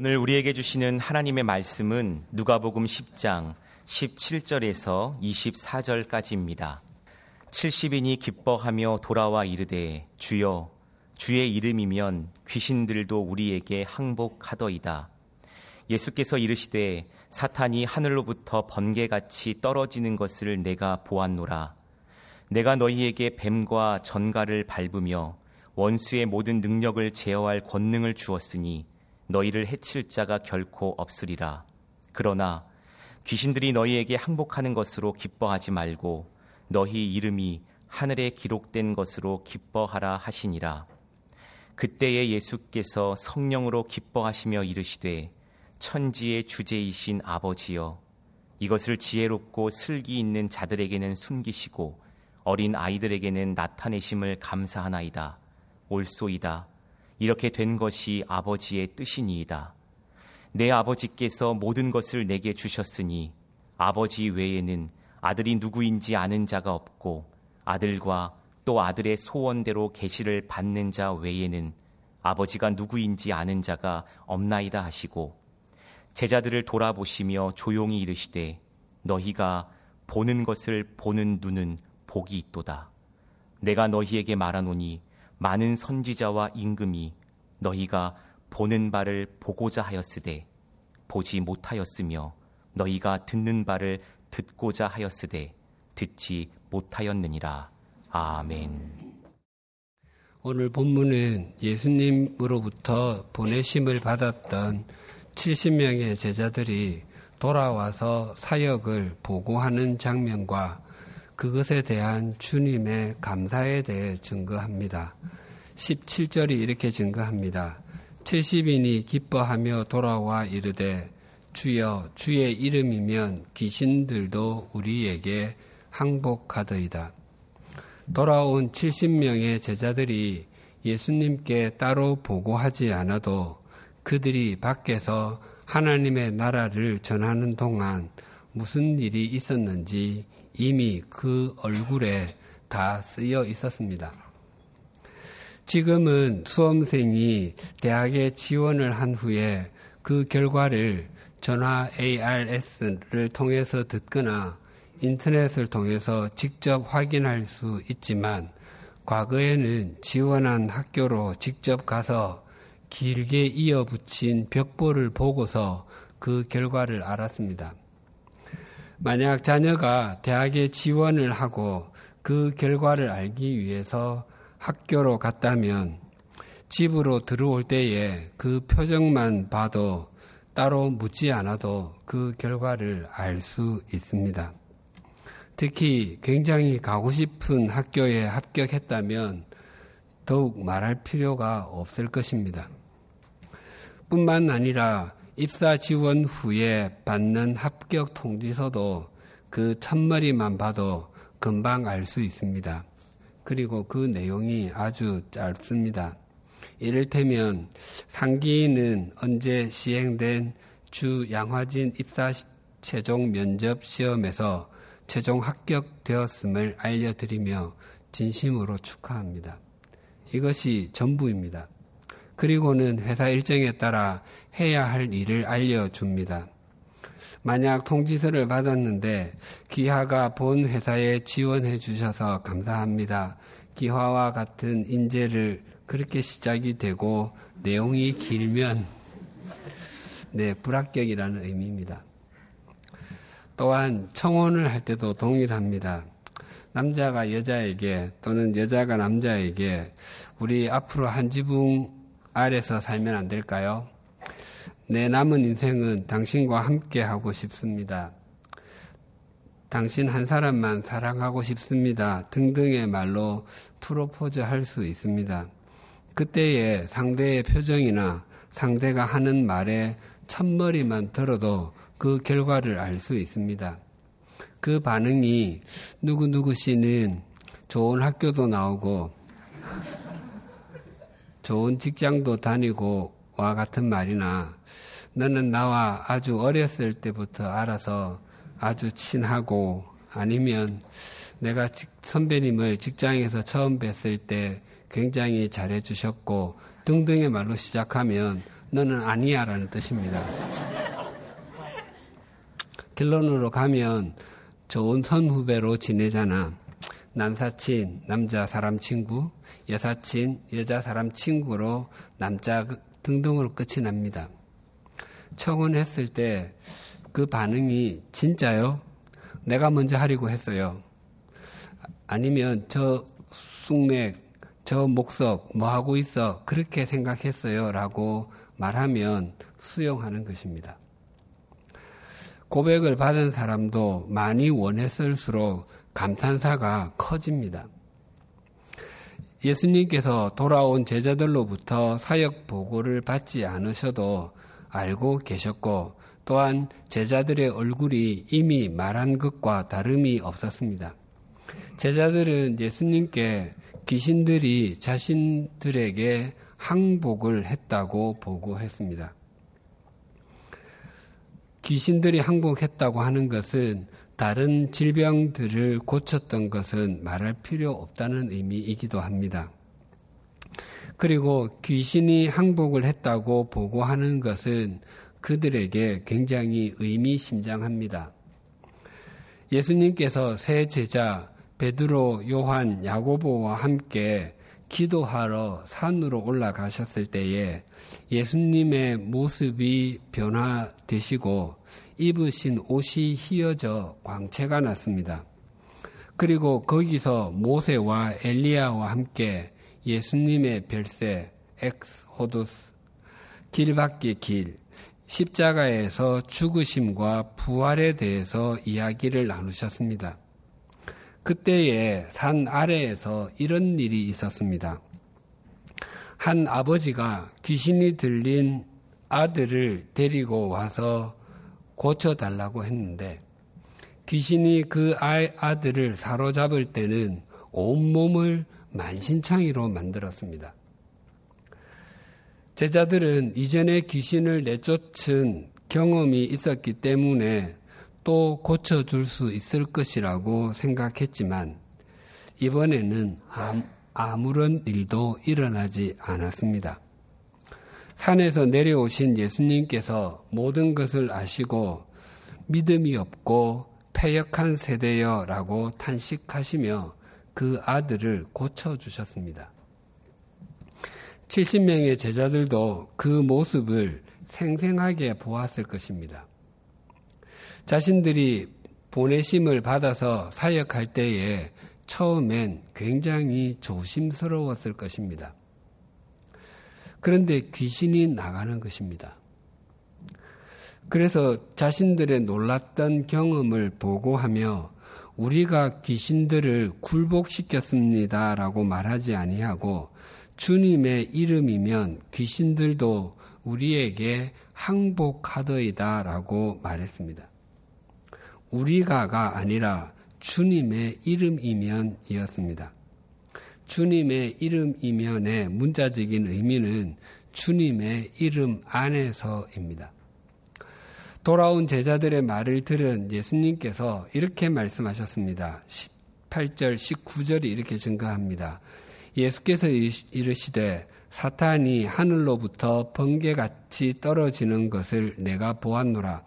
오늘 우리에게 주시는 하나님의 말씀은 누가복음 10장 17절에서 24절까지입니다. 70인이 기뻐하며 돌아와 이르되 주여 주의 이름이면 귀신들도 우리에게 항복하더이다. 예수께서 이르시되 사탄이 하늘로부터 번개같이 떨어지는 것을 내가 보았노라. 내가 너희에게 뱀과 전갈을 밟으며 원수의 모든 능력을 제어할 권능을 주었으니 너희를 해칠 자가 결코 없으리라. 그러나 귀신들이 너희에게 항복하는 것으로 기뻐하지 말고 너희 이름이 하늘에 기록된 것으로 기뻐하라 하시니라. 그때에 예수께서 성령으로 기뻐하시며 이르시되 천지의 주제이신 아버지여 이것을 지혜롭고 슬기 있는 자들에게는 숨기시고 어린 아이들에게는 나타내심을 감사하나이다. 옳소이다. 이렇게 된 것이 아버지의 뜻이니이다. 내 아버지께서 모든 것을 내게 주셨으니 아버지 외에는 아들이 누구인지 아는 자가 없고 아들과 또 아들의 소원대로 계시를 받는 자 외에는 아버지가 누구인지 아는 자가 없나이다 하시고 제자들을 돌아보시며 조용히 이르시되 너희가 보는 것을 보는 눈은 복이 있도다. 내가 너희에게 말하노니 많은 선지자와 임금이 너희가 보는 바를 보고자 하였으되 보지 못하였으며 너희가 듣는 바를 듣고자 하였으되 듣지 못하였느니라. 아멘. 오늘 본문은 예수님으로부터 보내심을 받았던 70명의 제자들이 돌아와서 사역을 보고하는 장면과 그것에 대한 주님의 감사에 대해 증거합니다. 17절이 이렇게 증거합니다. 70인이 기뻐하며 돌아와 이르되 주여 주의 이름이면 귀신들도 우리에게 항복하더이다. 돌아온 70명의 제자들이 예수님께 따로 보고하지 않아도 그들이 밖에서 하나님의 나라를 전하는 동안 무슨 일이 있었는지 이미 그 얼굴에 다 쓰여 있었습니다. 지금은 수험생이 대학에 지원을 한 후에 그 결과를 전화 ARS를 통해서 듣거나 인터넷을 통해서 직접 확인할 수 있지만 과거에는 지원한 학교로 직접 가서 길게 이어붙인 벽보를 보고서 그 결과를 알았습니다. 만약 자녀가 대학에 지원을 하고 그 결과를 알기 위해서 학교로 갔다면 집으로 들어올 때에 그 표정만 봐도 따로 묻지 않아도 그 결과를 알 수 있습니다. 특히 굉장히 가고 싶은 학교에 합격했다면 더욱 말할 필요가 없을 것입니다. 뿐만 아니라 입사 지원 후에 받는 합격 통지서도 그 첫머리만 봐도 금방 알 수 있습니다. 그리고 그 내용이 아주 짧습니다. 이를테면 상기는 언제 시행된 주 양화진 입사 최종 면접 시험에서 최종 합격되었음을 알려드리며 진심으로 축하합니다. 이것이 전부입니다. 그리고는 회사 일정에 따라 해야 할 일을 알려줍니다. 만약 통지서를 받았는데 기하가 본 회사에 지원해 주셔서 감사합니다. 기화와 같은 인재를 그렇게 시작이 되고 내용이 길면 네, 불합격이라는 의미입니다. 또한 청혼을 할 때도 동일합니다. 남자가 여자에게 또는 여자가 남자에게 우리 앞으로 한 지붕 아래서 살면 안 될까요? 내 남은 인생은 당신과 함께 하고 싶습니다. 당신 한 사람만 사랑하고 싶습니다. 등등의 말로 프로포즈 할 수 있습니다. 그때의 상대의 표정이나 상대가 하는 말에 첫머리만 들어도 그 결과를 알 수 있습니다. 그 반응이 누구누구 씨는 좋은 학교도 나오고 좋은 직장도 다니고 와 같은 말이나 너는 나와 아주 어렸을 때부터 알아서 아주 친하고 아니면 내가 선배님을 직장에서 처음 뵀을 때 굉장히 잘해주셨고 등등의 말로 시작하면 너는 아니야 라는 뜻입니다. 결론으로 가면 좋은 선후배로 지내잖아. 남사친, 남자 사람 친구, 여사친, 여자 사람 친구로 남자 등등으로 끝이 납니다. 청혼했을 때 그 반응이 진짜요? 내가 먼저 하려고 했어요. 아니면 저 쑥맥, 저 목석, 뭐 하고 있어? 그렇게 생각했어요. 라고 말하면 수용하는 것입니다. 고백을 받은 사람도 많이 원했을수록 감탄사가 커집니다. 예수님께서 돌아온 제자들로부터 사역 보고를 받지 않으셔도 알고 계셨고 또한 제자들의 얼굴이 이미 말한 것과 다름이 없었습니다. 제자들은 예수님께 귀신들이 자신들에게 항복을 했다고 보고했습니다. 귀신들이 항복했다고 하는 것은 다른 질병들을 고쳤던 것은 말할 필요 없다는 의미이기도 합니다. 그리고 귀신이 항복을 했다고 보고하는 것은 그들에게 굉장히 의미심장합니다. 예수님께서 새 제자 베드로, 요한, 야고보와 함께 기도하러 산으로 올라가셨을 때에 예수님의 모습이 변화되시고 입으신 옷이 휘어져 광채가 났습니다. 그리고 거기서 모세와 엘리야와 함께 예수님의 별세 ἐξ ὁδός 길밖의 길 십자가에서 죽으심과 부활에 대해서 이야기를 나누셨습니다. 그때에 산 아래에서 이런 일이 있었습니다. 한 아버지가 귀신이 들린 아들을 데리고 와서 고쳐달라고 했는데 귀신이 그 아들을 사로잡을 때는 온몸을 만신창이로 만들었습니다. 제자들은 이전에 귀신을 내쫓은 경험이 있었기 때문에 또 고쳐줄 수 있을 것이라고 생각했지만 이번에는 아무런 일도 일어나지 않았습니다. 산에서 내려오신 예수님께서 모든 것을 아시고 믿음이 없고 패역한 세대여 라고 탄식하시며 그 아들을 고쳐주셨습니다. 70명의 제자들도 그 모습을 생생하게 보았을 것입니다. 자신들이 보내심을 받아서 사역할 때에 처음엔 굉장히 조심스러웠을 것입니다. 그런데 귀신이 나가는 것입니다. 그래서 자신들의 놀랐던 경험을 보고하며 우리가 귀신들을 굴복시켰습니다라고 말하지 아니하고 주님의 이름이면 귀신들도 우리에게 항복하더이다라고 말했습니다. 우리가가 아니라 주님의 이름이면이었습니다. 주님의 이름 이면의 문자적인 의미는 주님의 이름 안에서입니다. 돌아온 제자들의 말을 들은 예수님께서 이렇게 말씀하셨습니다. 18절, 19절이 이렇게 증가합니다. 예수께서 이르시되 사탄이 하늘로부터 번개같이 떨어지는 것을 내가 보았노라.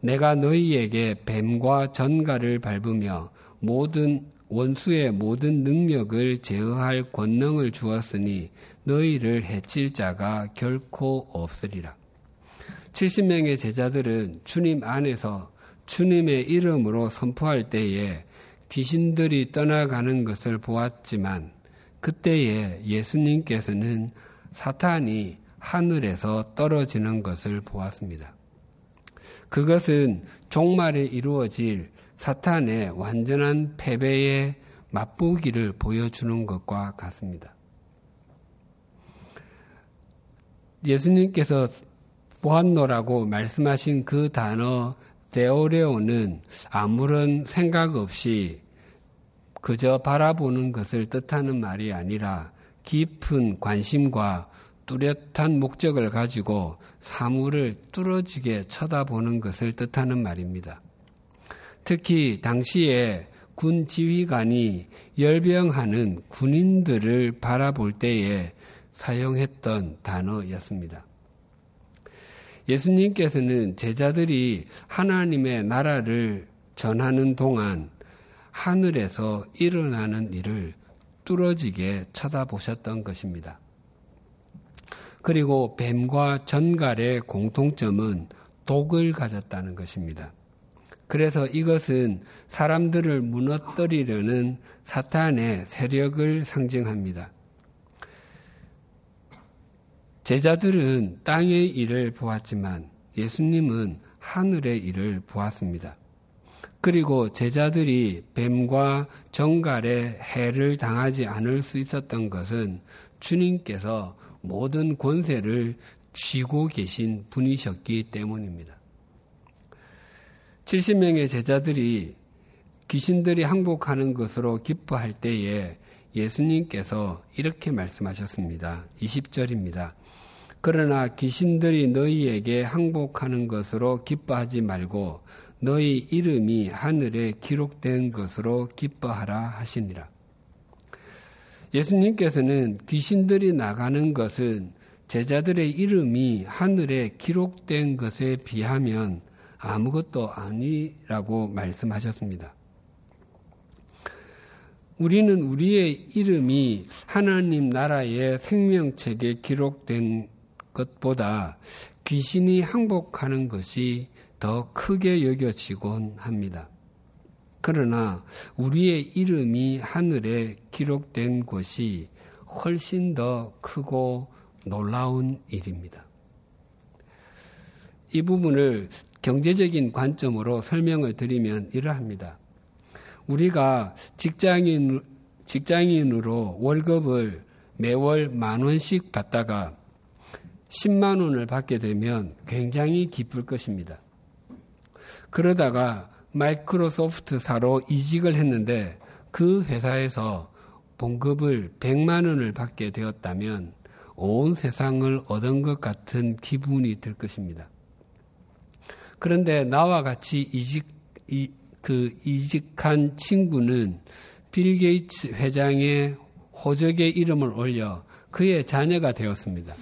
내가 너희에게 뱀과 전갈을 밟으며 모든 원수의 모든 능력을 제어할 권능을 주었으니 너희를 해칠 자가 결코 없으리라. 70명의 제자들은 주님 안에서 주님의 이름으로 선포할 때에 귀신들이 떠나가는 것을 보았지만 그때에 예수님께서는 사탄이 하늘에서 떨어지는 것을 보았습니다. 그것은 종말에 이루어질 사탄의 완전한 패배의 맛보기를 보여주는 것과 같습니다. 예수님께서 보았노라고 말씀하신 그 단어 데오레오는 아무런 생각 없이 그저 바라보는 것을 뜻하는 말이 아니라 깊은 관심과 뚜렷한 목적을 가지고 사물을 뚫어지게 쳐다보는 것을 뜻하는 말입니다. 특히 당시에 군 지휘관이 열병하는 군인들을 바라볼 때에 사용했던 단어였습니다. 예수님께서는 제자들이 하나님의 나라를 전하는 동안 하늘에서 일어나는 일을 뚫어지게 쳐다보셨던 것입니다. 그리고 뱀과 전갈의 공통점은 독을 가졌다는 것입니다. 그래서 이것은 사람들을 무너뜨리려는 사탄의 세력을 상징합니다. 제자들은 땅의 일을 보았지만 예수님은 하늘의 일을 보았습니다. 그리고 제자들이 뱀과 정갈의 해를 당하지 않을 수 있었던 것은 주님께서 모든 권세를 쥐고 계신 분이셨기 때문입니다. 70명의 제자들이 귀신들이 항복하는 것으로 기뻐할 때에 예수님께서 이렇게 말씀하셨습니다. 20절입니다. 그러나 귀신들이 너희에게 항복하는 것으로 기뻐하지 말고 너희 이름이 하늘에 기록된 것으로 기뻐하라 하시니라. 예수님께서는 귀신들이 나가는 것은 제자들의 이름이 하늘에 기록된 것에 비하면 아무것도 아니라고 말씀하셨습니다. 우리는 우리의 이름이 하나님 나라의 생명책에 기록된 것보다 귀신이 항복하는 것이 더 크게 여겨지곤 합니다. 그러나 우리의 이름이 하늘에 기록된 것이 훨씬 더 크고 놀라운 일입니다. 이 부분을 경제적인 관점으로 설명을 드리면 이러합니다. 우리가 직장인, 직장인으로 월급을 매월 만 원씩 받다가 10만 원을 받게 되면 굉장히 기쁠 것입니다. 그러다가 마이크로소프트사로 이직을 했는데 그 회사에서 봉급을 100만 원을 받게 되었다면 온 세상을 얻은 것 같은 기분이 들 것입니다. 그런데 나와 같이 이직, 이, 그 이직한 친구는 빌 게이츠 회장의 호적의 이름을 올려 그의 자녀가 되었습니다.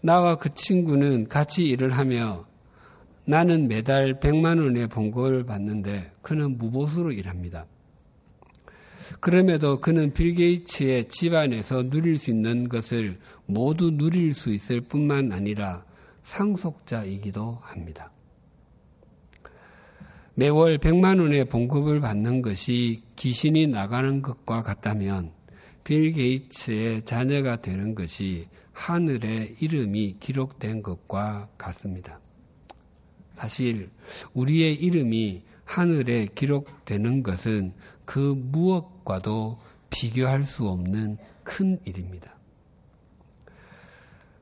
나와 그 친구는 같이 일을 하며 나는 매달 100만 원의 봉급을 받는데 그는 무보수로 일합니다. 그럼에도 그는 빌 게이츠의 집안에서 누릴 수 있는 것을 모두 누릴 수 있을 뿐만 아니라 상속자이기도 합니다. 매월 100만 원의 봉급을 받는 것이 귀신이 나가는 것과 같다면 빌 게이츠의 자녀가 되는 것이 하늘의 이름이 기록된 것과 같습니다. 사실 우리의 이름이 하늘에 기록되는 것은 그 무엇과도 비교할 수 없는 큰 일입니다.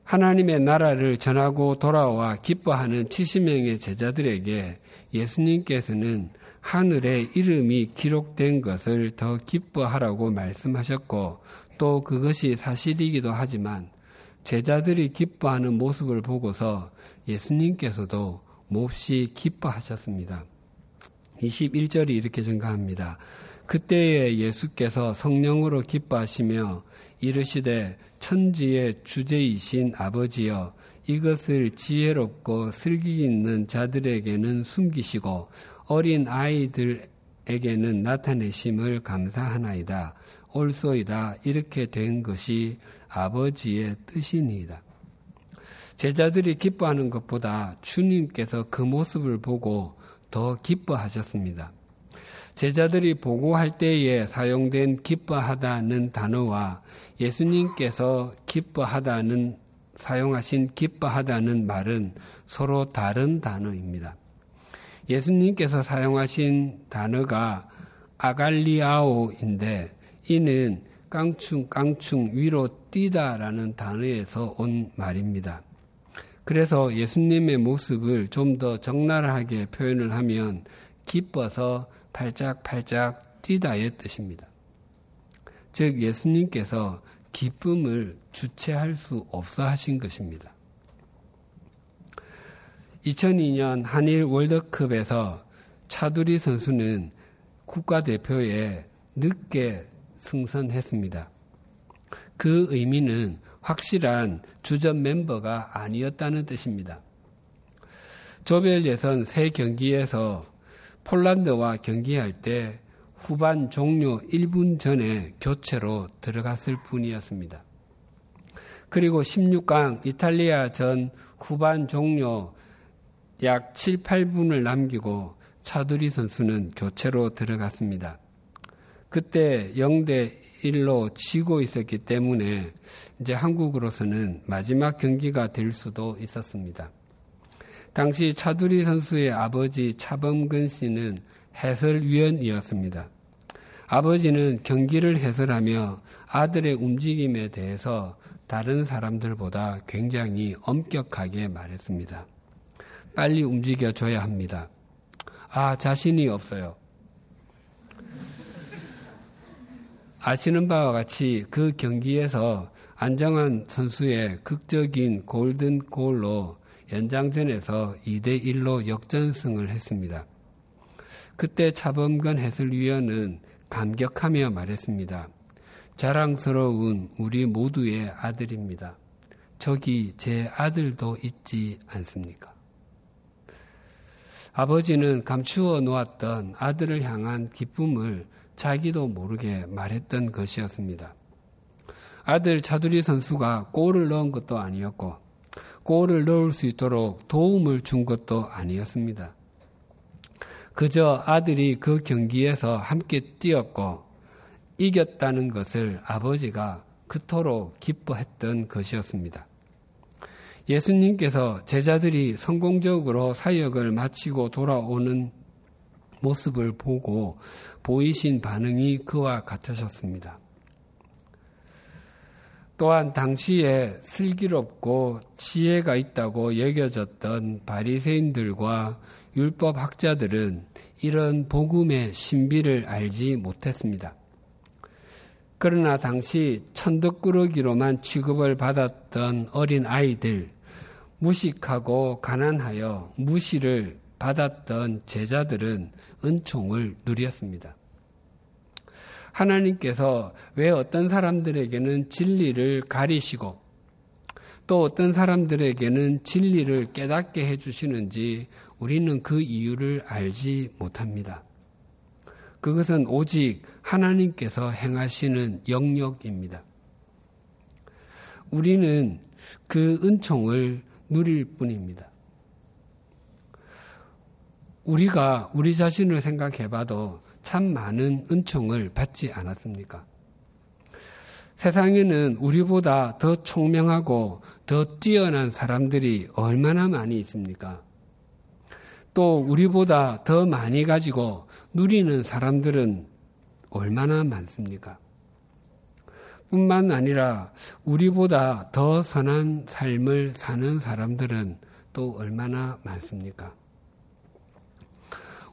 하나님의 나라를 전하고 돌아와 기뻐하는 70명의 제자들에게 예수님께서는 하늘에 이름이 기록된 것을 더 기뻐하라고 말씀하셨고 또 그것이 사실이기도 하지만 제자들이 기뻐하는 모습을 보고서 예수님께서도 몹시 기뻐하셨습니다. 21절이 이렇게 증가합니다. 그때에 예수께서 성령으로 기뻐하시며 이르시되 천지의 주제이신 아버지여 이것을 지혜롭고 슬기 있는 자들에게는 숨기시고 어린 아이들에게는 나타내심을 감사하나이다. 옳소이다. 이렇게 된 것이 아버지의 뜻이니이다. 제자들이 기뻐하는 것보다 주님께서 그 모습을 보고 더 기뻐하셨습니다. 제자들이 보고할 때에 사용된 기뻐하다는 단어와 예수님께서 기뻐하다는 사용하신 기뻐하다는 말은 서로 다른 단어입니다. 예수님께서 사용하신 단어가 아갈리아오인데 이는 깡충 깡충 위로 뛰다라는 단어에서 온 말입니다. 그래서 예수님의 모습을 좀 더 적나라하게 표현을 하면 기뻐서 팔짝팔짝 뛰다의 뜻입니다. 즉 예수님께서 기쁨을 주체할 수 없어 하신 것입니다. 2002년 한일 월드컵에서 차두리 선수는 국가대표에 늦게 승선했습니다. 그 의미는 확실한 주전 멤버가 아니었다는 뜻입니다. 조별 예선 세 경기에서 폴란드와 경기할 때 후반 종료 1분 전에 교체로 들어갔을 뿐이었습니다. 그리고 16강 이탈리아 전 후반 종료 약 7, 8분을 남기고 차두리 선수는 교체로 들어갔습니다. 그때 0대 1로 지고 있었기 때문에 이제 한국으로서는 마지막 경기가 될 수도 있었습니다. 당시 차두리 선수의 아버지 차범근 씨는 해설위원이었습니다. 아버지는 경기를 해설하며 아들의 움직임에 대해서 다른 사람들보다 굉장히 엄격하게 말했습니다. 빨리 움직여줘야 합니다. 아, 자신이 없어요. 아시는 바와 같이 그 경기에서 안정환 선수의 극적인 골든 골로 연장전에서 2대 1로 역전승을 했습니다. 그때 차범근 해설위원은 감격하며 말했습니다. 자랑스러운 우리 모두의 아들입니다. 저기 제 아들도 있지 않습니까? 아버지는 감추어 놓았던 아들을 향한 기쁨을 자기도 모르게 말했던 것이었습니다. 아들 차두리 선수가 골을 넣은 것도 아니었고, 골을 넣을 수 있도록 도움을 준 것도 아니었습니다. 그저 아들이 그 경기에서 함께 뛰었고, 이겼다는 것을 아버지가 그토록 기뻐했던 것이었습니다. 예수님께서 제자들이 성공적으로 사역을 마치고 돌아오는 모습을 보고 보이신 반응이 그와 같으셨습니다. 또한 당시에 슬기롭고 지혜가 있다고 여겨졌던 바리새인들과 율법 학자들은 이런 복음의 신비를 알지 못했습니다. 그러나 당시 천덕꾸러기로만 취급을 받았던 어린 아이들, 무식하고 가난하여 무시를 받았던 제자들은 은총을 누렸습니다. 하나님께서 왜 어떤 사람들에게는 진리를 가리시고 또 어떤 사람들에게는 진리를 깨닫게 해주시는지 우리는 그 이유를 알지 못합니다. 그것은 오직 하나님께서 행하시는 영역입니다. 우리는 그 은총을 누릴 뿐입니다. 우리가 우리 자신을 생각해 봐도 참 많은 은총을 받지 않았습니까? 세상에는 우리보다 더 총명하고 더 뛰어난 사람들이 얼마나 많이 있습니까? 또 우리보다 더 많이 가지고 누리는 사람들은 얼마나 많습니까? 뿐만 아니라 우리보다 더 선한 삶을 사는 사람들은 또 얼마나 많습니까?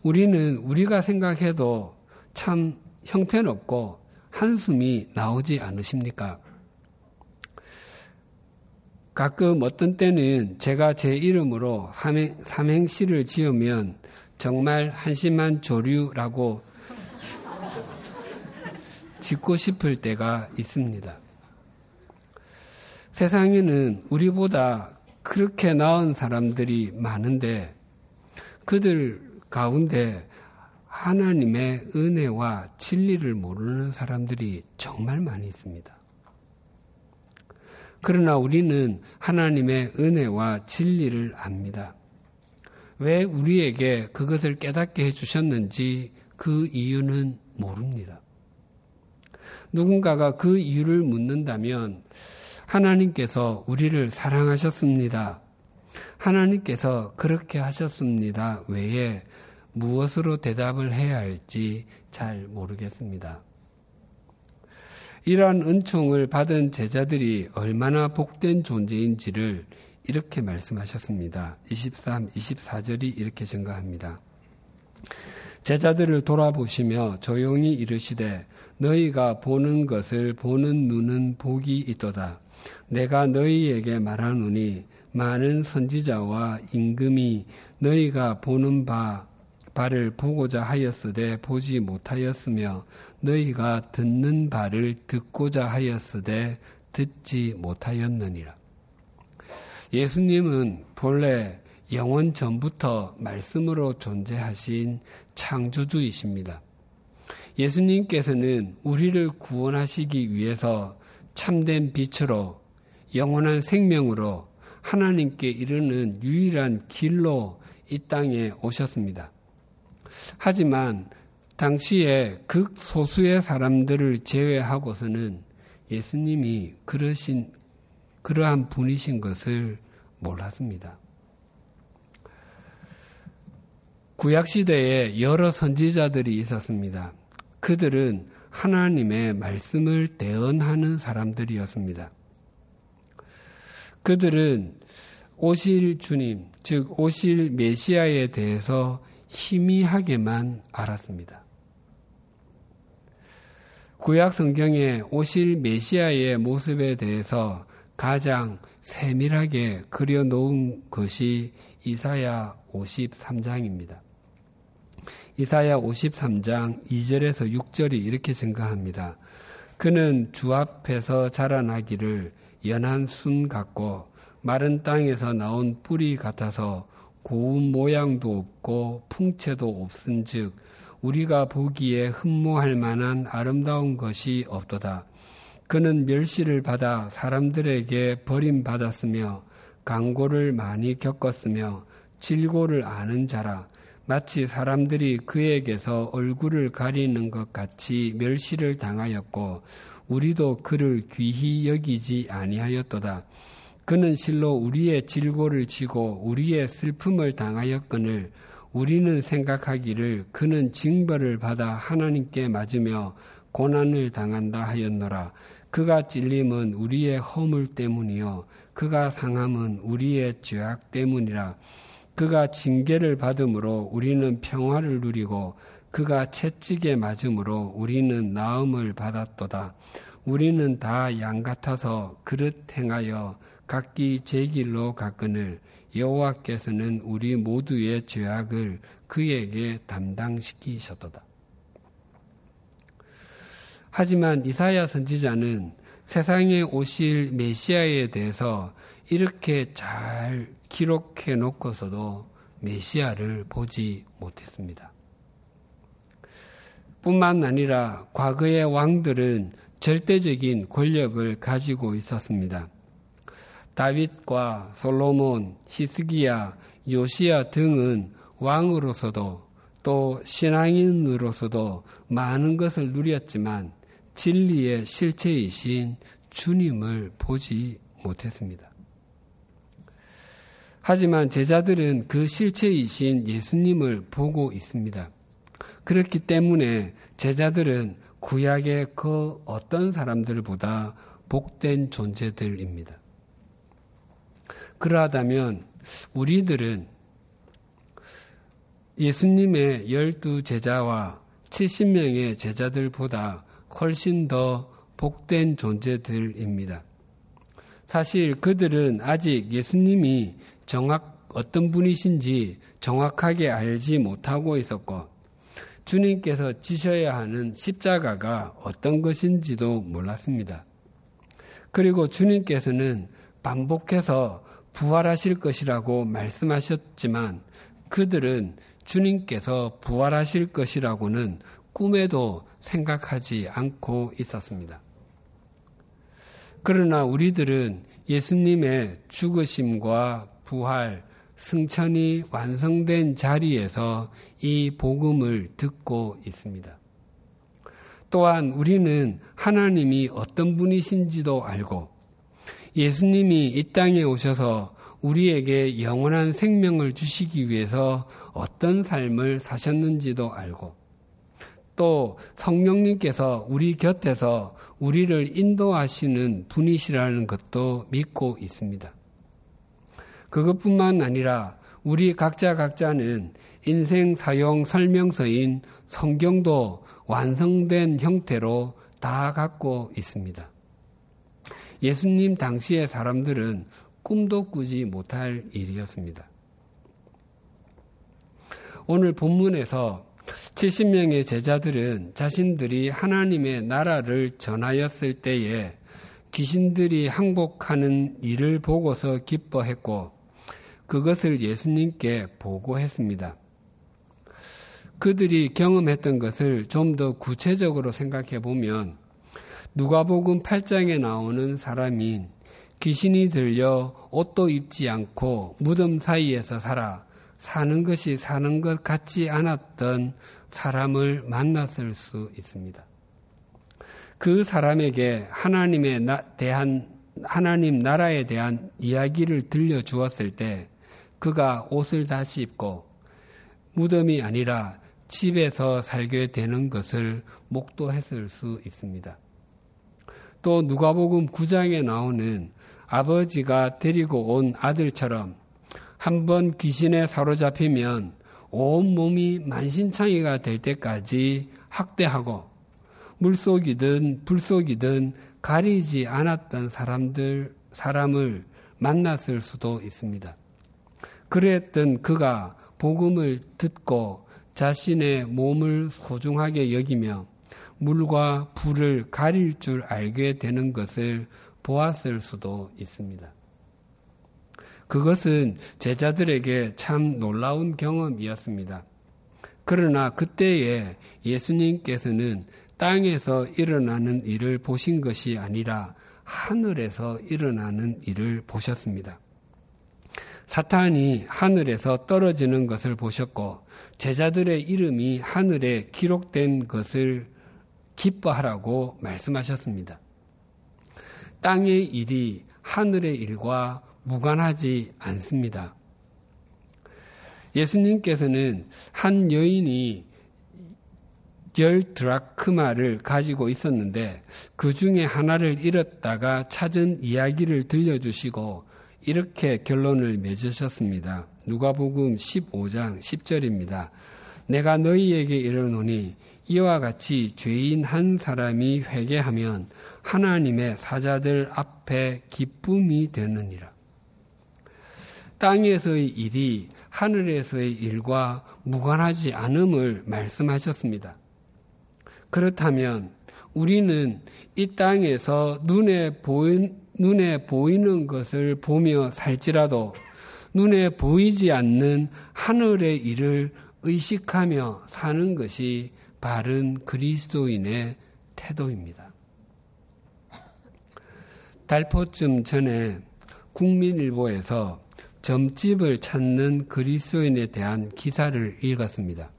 우리는 우리가 생각해도 참 형편없고 한숨이 나오지 않으십니까? 가끔 어떤 때는 제가 제 이름으로 삼행, 삼행시를 지으면 정말 한심한 조류라고 짓고 싶을 때가 있습니다. 세상에는 우리보다 그렇게 나은 사람들이 많은데 그들 가운데 하나님의 은혜와 진리를 모르는 사람들이 정말 많이 있습니다. 그러나 우리는 하나님의 은혜와 진리를 압니다. 왜 우리에게 그것을 깨닫게 해주셨는지 그 이유는 모릅니다. 누군가가 그 이유를 묻는다면 하나님께서 우리를 사랑하셨습니다. 하나님께서 그렇게 하셨습니다. 외에 무엇으로 대답을 해야 할지 잘 모르겠습니다. 이러한 은총을 받은 제자들이 얼마나 복된 존재인지를 이렇게 말씀하셨습니다. 23, 24절이 이렇게 증가합니다. 제자들을 돌아보시며 조용히 이르시되 너희가 보는 것을 보는 눈은 복이 있도다. 내가 너희에게 말하노니 많은 선지자와 임금이 너희가 보는 바 바를 보고자 하였으되 보지 못하였으며 너희가 듣는 바를 듣고자 하였으되 듣지 못하였느니라. 예수님은 본래 영원 전부터 말씀으로 존재하신 창조주이십니다. 예수님께서는 우리를 구원하시기 위해서 참된 빛으로 영원한 생명으로 하나님께 이르는 유일한 길로 이 땅에 오셨습니다. 하지만 당시에 극소수의 사람들을 제외하고서는 예수님이 그러신, 그러한 분이신 것을 몰랐습니다. 구약시대에 여러 선지자들이 있었습니다. 그들은 하나님의 말씀을 대언하는 사람들이었습니다. 그들은 오실 주님, 즉 오실 메시아에 대해서 희미하게만 알았습니다. 구약 성경에 오실 메시아의 모습에 대해서 가장 세밀하게 그려놓은 것이 이사야 53장입니다. 이사야 53장 2절에서 6절이 이렇게 증가합니다. 그는 주 앞에서 자라나기를 연한 순 같고 마른 땅에서 나온 뿌리 같아서 고운 모양도 없고 풍채도 없은즉 우리가 보기에 흠모할 만한 아름다운 것이 없도다. 그는 멸시를 받아 사람들에게 버림받았으며 강고를 많이 겪었으며 질고를 아는 자라. 마치 사람들이 그에게서 얼굴을 가리는 것 같이 멸시를 당하였고 우리도 그를 귀히 여기지 아니하였도다. 그는 실로 우리의 질고를 지고 우리의 슬픔을 당하였거늘 우리는 생각하기를 그는 징벌을 받아 하나님께 맞으며 고난을 당한다 하였노라. 그가 찔림은 우리의 허물 때문이요. 그가 상함은 우리의 죄악 때문이라. 그가 징계를 받음으로 우리는 평화를 누리고 그가 채찍에 맞음으로 우리는 나음을 받았도다. 우리는 다 양 같아서 그릇 행하여 각기 제 길로 가거늘 여호와께서는 우리 모두의 죄악을 그에게 담당시키셨도다. 하지만 이사야 선지자는 세상에 오실 메시아에 대해서 이렇게 잘 기록해 놓고서도 메시아를 보지 못했습니다. 뿐만 아니라 과거의 왕들은 절대적인 권력을 가지고 있었습니다. 다윗과 솔로몬, 히스기야, 요시야 등은 왕으로서도 또 신앙인으로서도 많은 것을 누렸지만 진리의 실체이신 주님을 보지 못했습니다. 하지만 제자들은 그 실체이신 예수님을 보고 있습니다. 그렇기 때문에 제자들은 구약의 그 어떤 사람들보다 복된 존재들입니다. 그러하다면 우리들은 예수님의 열두 제자와 70명의 제자들보다 훨씬 더 복된 존재들입니다. 사실 그들은 아직 예수님이 정확 어떤 분이신지 정확하게 알지 못하고 있었고 주님께서 지셔야 하는 십자가가 어떤 것인지도 몰랐습니다. 그리고 주님께서는 반복해서 부활하실 것이라고 말씀하셨지만 그들은 주님께서 부활하실 것이라고는 꿈에도 생각하지 않고 있었습니다. 그러나 우리들은 예수님의 죽으심과 부활, 승천이 완성된 자리에서 이 복음을 듣고 있습니다. 또한 우리는 하나님이 어떤 분이신지도 알고 예수님이 이 땅에 오셔서 우리에게 영원한 생명을 주시기 위해서 어떤 삶을 사셨는지도 알고 또 성령님께서 우리 곁에서 우리를 인도하시는 분이시라는 것도 믿고 있습니다. 그것뿐만 아니라 우리 각자 각자는 인생 사용 설명서인 성경도 완성된 형태로 다 갖고 있습니다. 예수님 당시의 사람들은 꿈도 꾸지 못할 일이었습니다. 오늘 본문에서 70명의 제자들은 자신들이 하나님의 나라를 전하였을 때에 귀신들이 항복하는 일을 보고서 기뻐했고 그것을 예수님께 보고했습니다. 그들이 경험했던 것을 좀 더 구체적으로 생각해 보면 누가복음 8장에 나오는 사람인 귀신이 들려 옷도 입지 않고 무덤 사이에서 살아 사는 것이 사는 것 같지 않았던 사람을 만났을 수 있습니다. 그 사람에게 하나님에 대한 하나님 나라에 대한 이야기를 들려 주었을 때 그가 옷을 다시 입고 무덤이 아니라 집에서 살게 되는 것을 목도했을 수 있습니다. 또 누가복음 9장에 나오는 아버지가 데리고 온 아들처럼 한 번 귀신에 사로잡히면 온 몸이 만신창이가 될 때까지 학대하고 물속이든 불속이든 가리지 않았던 사람들, 사람을 만났을 수도 있습니다. 그랬던 그가 복음을 듣고 자신의 몸을 소중하게 여기며 물과 불을 가릴 줄 알게 되는 것을 보았을 수도 있습니다. 그것은 제자들에게 참 놀라운 경험이었습니다. 그러나 그때에 예수님께서는 땅에서 일어나는 일을 보신 것이 아니라 하늘에서 일어나는 일을 보셨습니다. 사탄이 하늘에서 떨어지는 것을 보셨고 제자들의 이름이 하늘에 기록된 것을 기뻐하라고 말씀하셨습니다. 땅의 일이 하늘의 일과 무관하지 않습니다. 예수님께서는 한 여인이 열 드라크마를 가지고 있었는데 그 중에 하나를 잃었다가 찾은 이야기를 들려주시고 이렇게 결론을 맺으셨습니다. 누가복음 15장 10절입니다. 내가 너희에게 이르노니 이와 같이 죄인 한 사람이 회개하면 하나님의 사자들 앞에 기쁨이 되느니라. 땅에서의 일이 하늘에서의 일과 무관하지 않음을 말씀하셨습니다. 그렇다면 우리는 이 땅에서 눈에 보인, 눈에 보이는 것을 보며 살지라도 눈에 보이지 않는 하늘의 일을 의식하며 사는 것이 바른 그리스도인의 태도입니다. 달포쯤 전에 국민일보에서 점집을 찾는 그리스도인에 대한 기사를 읽었습니다.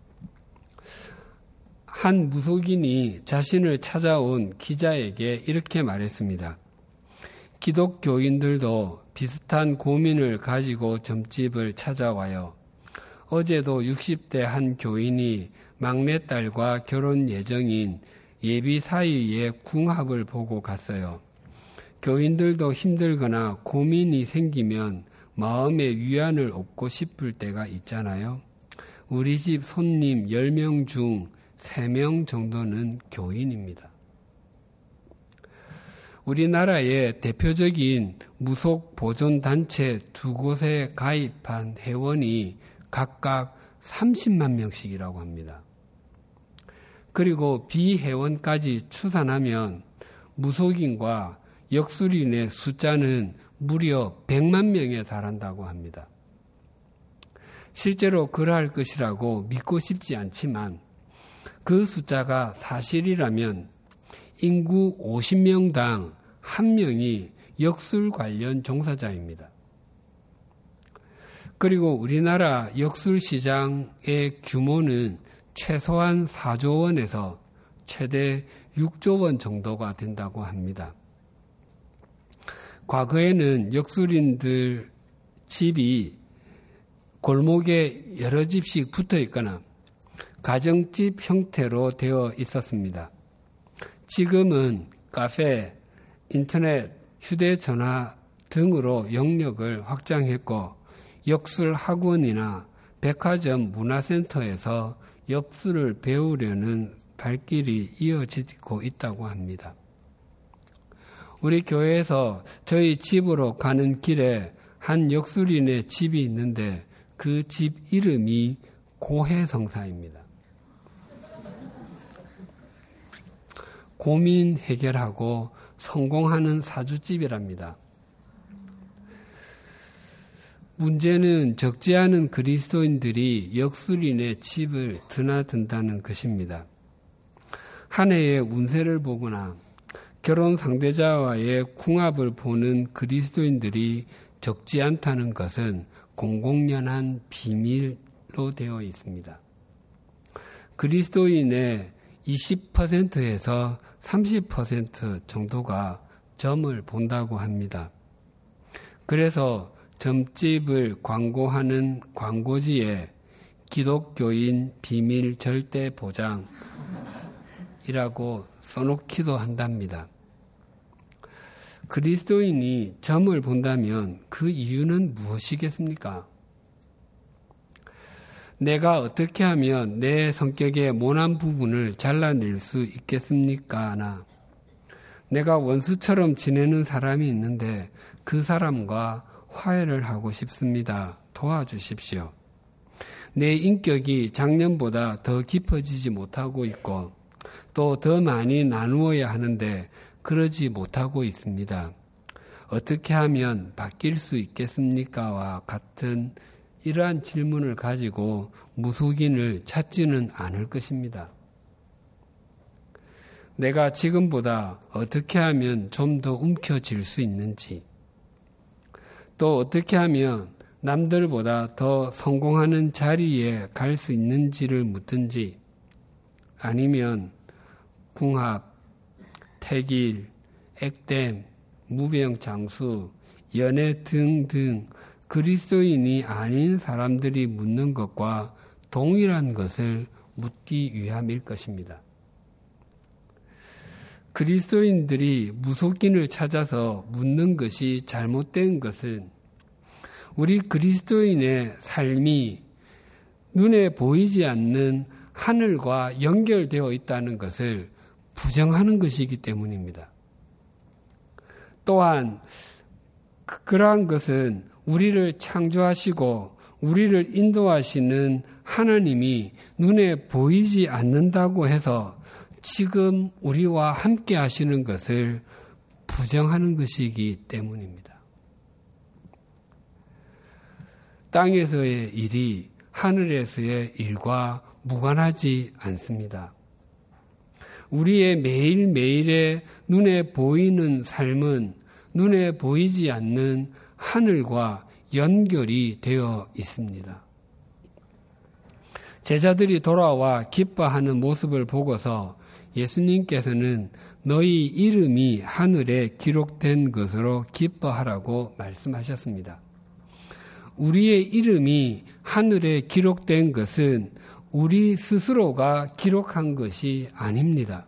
한 무속인이 자신을 찾아온 기자에게 이렇게 말했습니다. 기독교인들도 비슷한 고민을 가지고 점집을 찾아와요. 어제도 60대 한 교인이 막내딸과 결혼 예정인 예비 사이의 궁합을 보고 갔어요. 교인들도 힘들거나 고민이 생기면 마음의 위안을 얻고 싶을 때가 있잖아요. 우리 집 손님 10명 중 3명 정도는 교인입니다. 우리나라의 대표적인 무속 보존 단체 두 곳에 가입한 회원이 각각 30만 명씩이라고 합니다. 그리고 비회원까지 추산하면 무속인과 역술인의 숫자는 무려 100만 명에 달한다고 합니다. 실제로 그러할 것이라고 믿고 싶지 않지만 그 숫자가 사실이라면 인구 50명당 한 명이 역술 관련 종사자입니다. 그리고 우리나라 역술 시장의 규모는 최소한 4조 원에서 최대 6조 원 정도가 된다고 합니다. 과거에는 역술인들 집이 골목에 여러 집씩 붙어 있거나 가정집 형태로 되어 있었습니다. 지금은 카페, 인터넷, 휴대전화 등으로 영역을 확장했고 역술 학원이나 백화점 문화센터에서 역술을 배우려는 발길이 이어지고 있다고 합니다. 우리 교회에서 저희 집으로 가는 길에 한 역술인의 집이 있는데 그 집 이름이 고해성사입니다. 고민 해결하고 성공하는 사주집이랍니다. 문제는 적지 않은 그리스도인들이 역술인의 집을 드나든다는 것입니다. 한 해의 운세를 보거나 결혼 상대자와의 궁합을 보는 그리스도인들이 적지 않다는 것은 공공연한 비밀로 되어 있습니다. 그리스도인의 20%에서 30% 정도가 점을 본다고 합니다. 그래서 점집을 광고하는 광고지에 기독교인 비밀 절대 보장이라고 써놓기도 한답니다. 그리스도인이 점을 본다면 그 이유는 무엇이겠습니까? 내가 어떻게 하면 내 성격의 모난 부분을 잘라낼 수 있겠습니까? 나 내가 원수처럼 지내는 사람이 있는데 그 사람과 화해를 하고 싶습니다. 도와주십시오. 내 인격이 작년보다 더 깊어지지 못하고 있고 또 더 많이 나누어야 하는데 그러지 못하고 있습니다. 어떻게 하면 바뀔 수 있겠습니까?와 같은 이러한 질문을 가지고 무속인을 찾지는 않을 것입니다. 내가 지금보다 어떻게 하면 좀 더 움켜질 수 있는지, 또 어떻게 하면 남들보다 더 성공하는 자리에 갈 수 있는지를 묻든지, 아니면 궁합, 태길, 액땜, 무병 장수, 연애 등등 그리스도인이 아닌 사람들이 묻는 것과 동일한 것을 묻기 위함일 것입니다. 그리스도인들이 무속인을 찾아서 묻는 것이 잘못된 것은 우리 그리스도인의 삶이 눈에 보이지 않는 하늘과 연결되어 있다는 것을 부정하는 것이기 때문입니다. 또한 그, 그러한 것은 우리를 창조하시고 우리를 인도하시는 하나님이 눈에 보이지 않는다고 해서 지금 우리와 함께 하시는 것을 부정하는 것이기 때문입니다. 땅에서의 일이 하늘에서의 일과 무관하지 않습니다. 우리의 매일매일의 눈에 보이는 삶은 눈에 보이지 않는 하늘과 연결이 되어 있습니다. 제자들이 돌아와 기뻐하는 모습을 보고서 예수님께서는 너희 이름이 하늘에 기록된 것으로 기뻐하라고 말씀하셨습니다. 우리의 이름이 하늘에 기록된 것은 우리 스스로가 기록한 것이 아닙니다.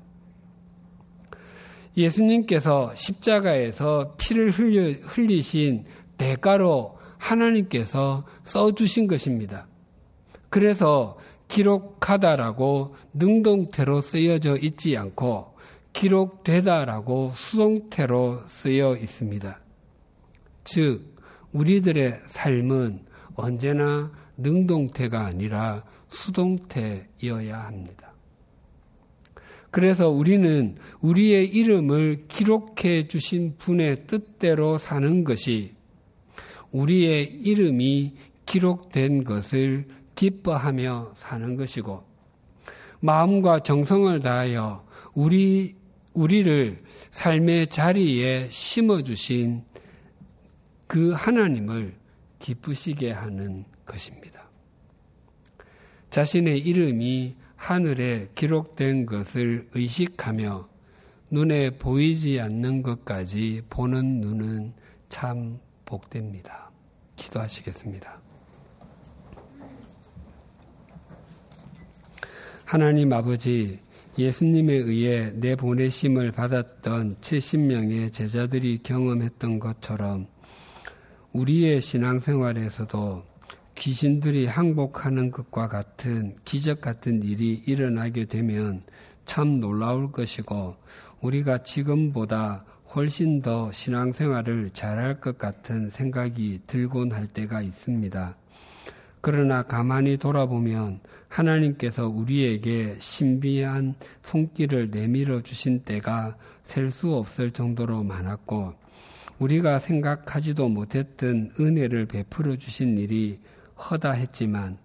예수님께서 십자가에서 피를 흘리신 대가로 하나님께서 써주신 것입니다. 그래서 기록하다라고 능동태로 쓰여져 있지 않고 기록되다라고 수동태로 쓰여 있습니다. 즉, 우리들의 삶은 언제나 능동태가 아니라 수동태여야 합니다. 그래서 우리는 우리의 이름을 기록해 주신 분의 뜻대로 사는 것이 우리의 이름이 기록된 것을 기뻐하며 사는 것이고 마음과 정성을 다하여 우리 우리를 삶의 자리에 심어 주신 그 하나님을 기쁘시게 하는 것입니다. 자신의 이름이 하늘에 기록된 것을 의식하며 눈에 보이지 않는 것까지 보는 눈은 참 복됩니다. 기도하시겠습니다. 하나님 아버지, 예수님에 의해 내 보내심을 받았던 70명의 제자들이 경험했던 것처럼 우리의 신앙생활에서도 귀신들이 항복하는 것과 같은 기적 같은 일이 일어나게 되면 참 놀라울 것이고 우리가 지금보다 훨씬 더 신앙생활을 잘할 것 같은 생각이 들곤 할 때가 있습니다. 그러나 가만히 돌아보면 하나님께서 우리에게 신비한 손길을 내밀어 주신 때가 셀 수 없을 정도로 많았고 우리가 생각하지도 못했던 은혜를 베풀어 주신 일이 허다했지만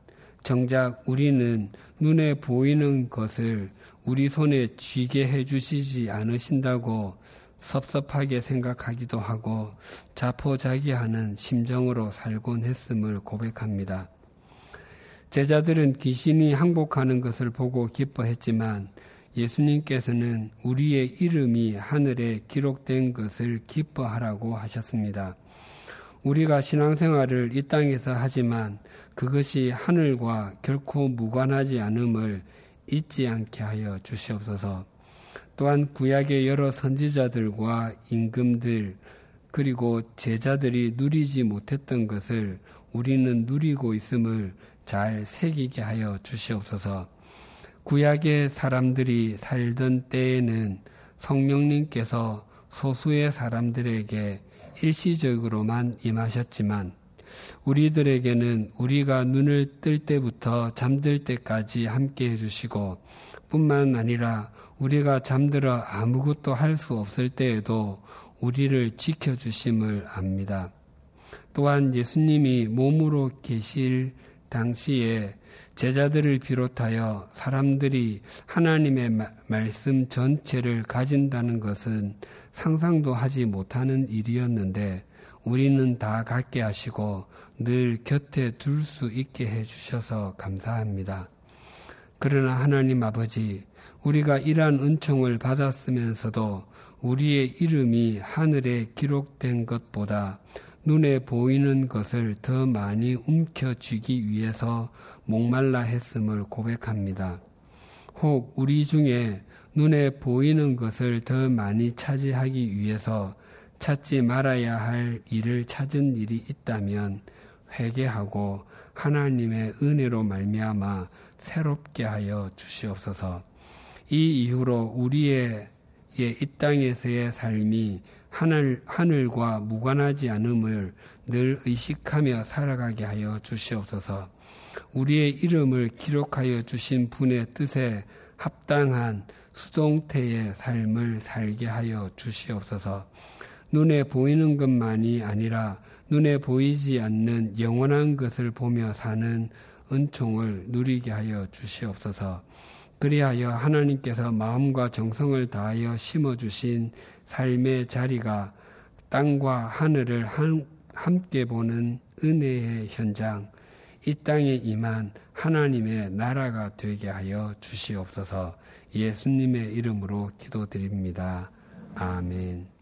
정작 우리는 눈에 보이는 것을 우리 손에 쥐게 해 주시지 않으신다고 섭섭하게 생각하기도 하고 자포자기하는 심정으로 살곤 했음을 고백합니다. 제자들은 귀신이 항복하는 것을 보고 기뻐했지만 예수님께서는 우리의 이름이 하늘에 기록된 것을 기뻐하라고 하셨습니다. 우리가 신앙생활을 이 땅에서 하지만 그것이 하늘과 결코 무관하지 않음을 잊지 않게 하여 주시옵소서. 또한 구약의 여러 선지자들과 임금들 그리고 제자들이 누리지 못했던 것을 우리는 누리고 있음을 잘 새기게 하여 주시옵소서. 구약의 사람들이 살던 때에는 성령님께서 소수의 사람들에게 일시적으로만 임하셨지만 우리들에게는 우리가 눈을 뜰 때부터 잠들 때까지 함께 해주시고 뿐만 아니라 우리가 잠들어 아무것도 할 수 없을 때에도 우리를 지켜주심을 압니다. 또한 예수님이 몸으로 계실 당시에 제자들을 비롯하여 사람들이 하나님의 말씀 전체를 가진다는 것은 상상도 하지 못하는 일이었는데 우리는 다 갖게 하시고 늘 곁에 둘 수 있게 해 주셔서 감사합니다. 그러나 하나님 아버지, 우리가 이러한 은총을 받았으면서도 우리의 이름이 하늘에 기록된 것보다 눈에 보이는 것을 더 많이 움켜쥐기 위해서 목말라 했음을 고백합니다. 혹 우리 중에 눈에 보이는 것을 더 많이 차지하기 위해서 찾지 말아야 할 일을 찾은 일이 있다면 회개하고 하나님의 은혜로 말미암아 새롭게 하여 주시옵소서. 이 이후로 우리의 이 땅에서의 삶이 하늘, 하늘과 무관하지 않음을 늘 의식하며 살아가게 하여 주시옵소서. 우리의 이름을 기록하여 주신 분의 뜻에 합당한 수동태의 삶을 살게 하여 주시옵소서. 눈에 보이는 것만이 아니라 눈에 보이지 않는 영원한 것을 보며 사는 은총을 누리게 하여 주시옵소서. 그리하여 하나님께서 마음과 정성을 다하여 심어주신 삶의 자리가 땅과 하늘을 함께 보는 은혜의 현장, 이 땅에 임한 하나님의 나라가 되게 하여 주시옵소서 예수님의 이름으로 기도드립니다. 아멘.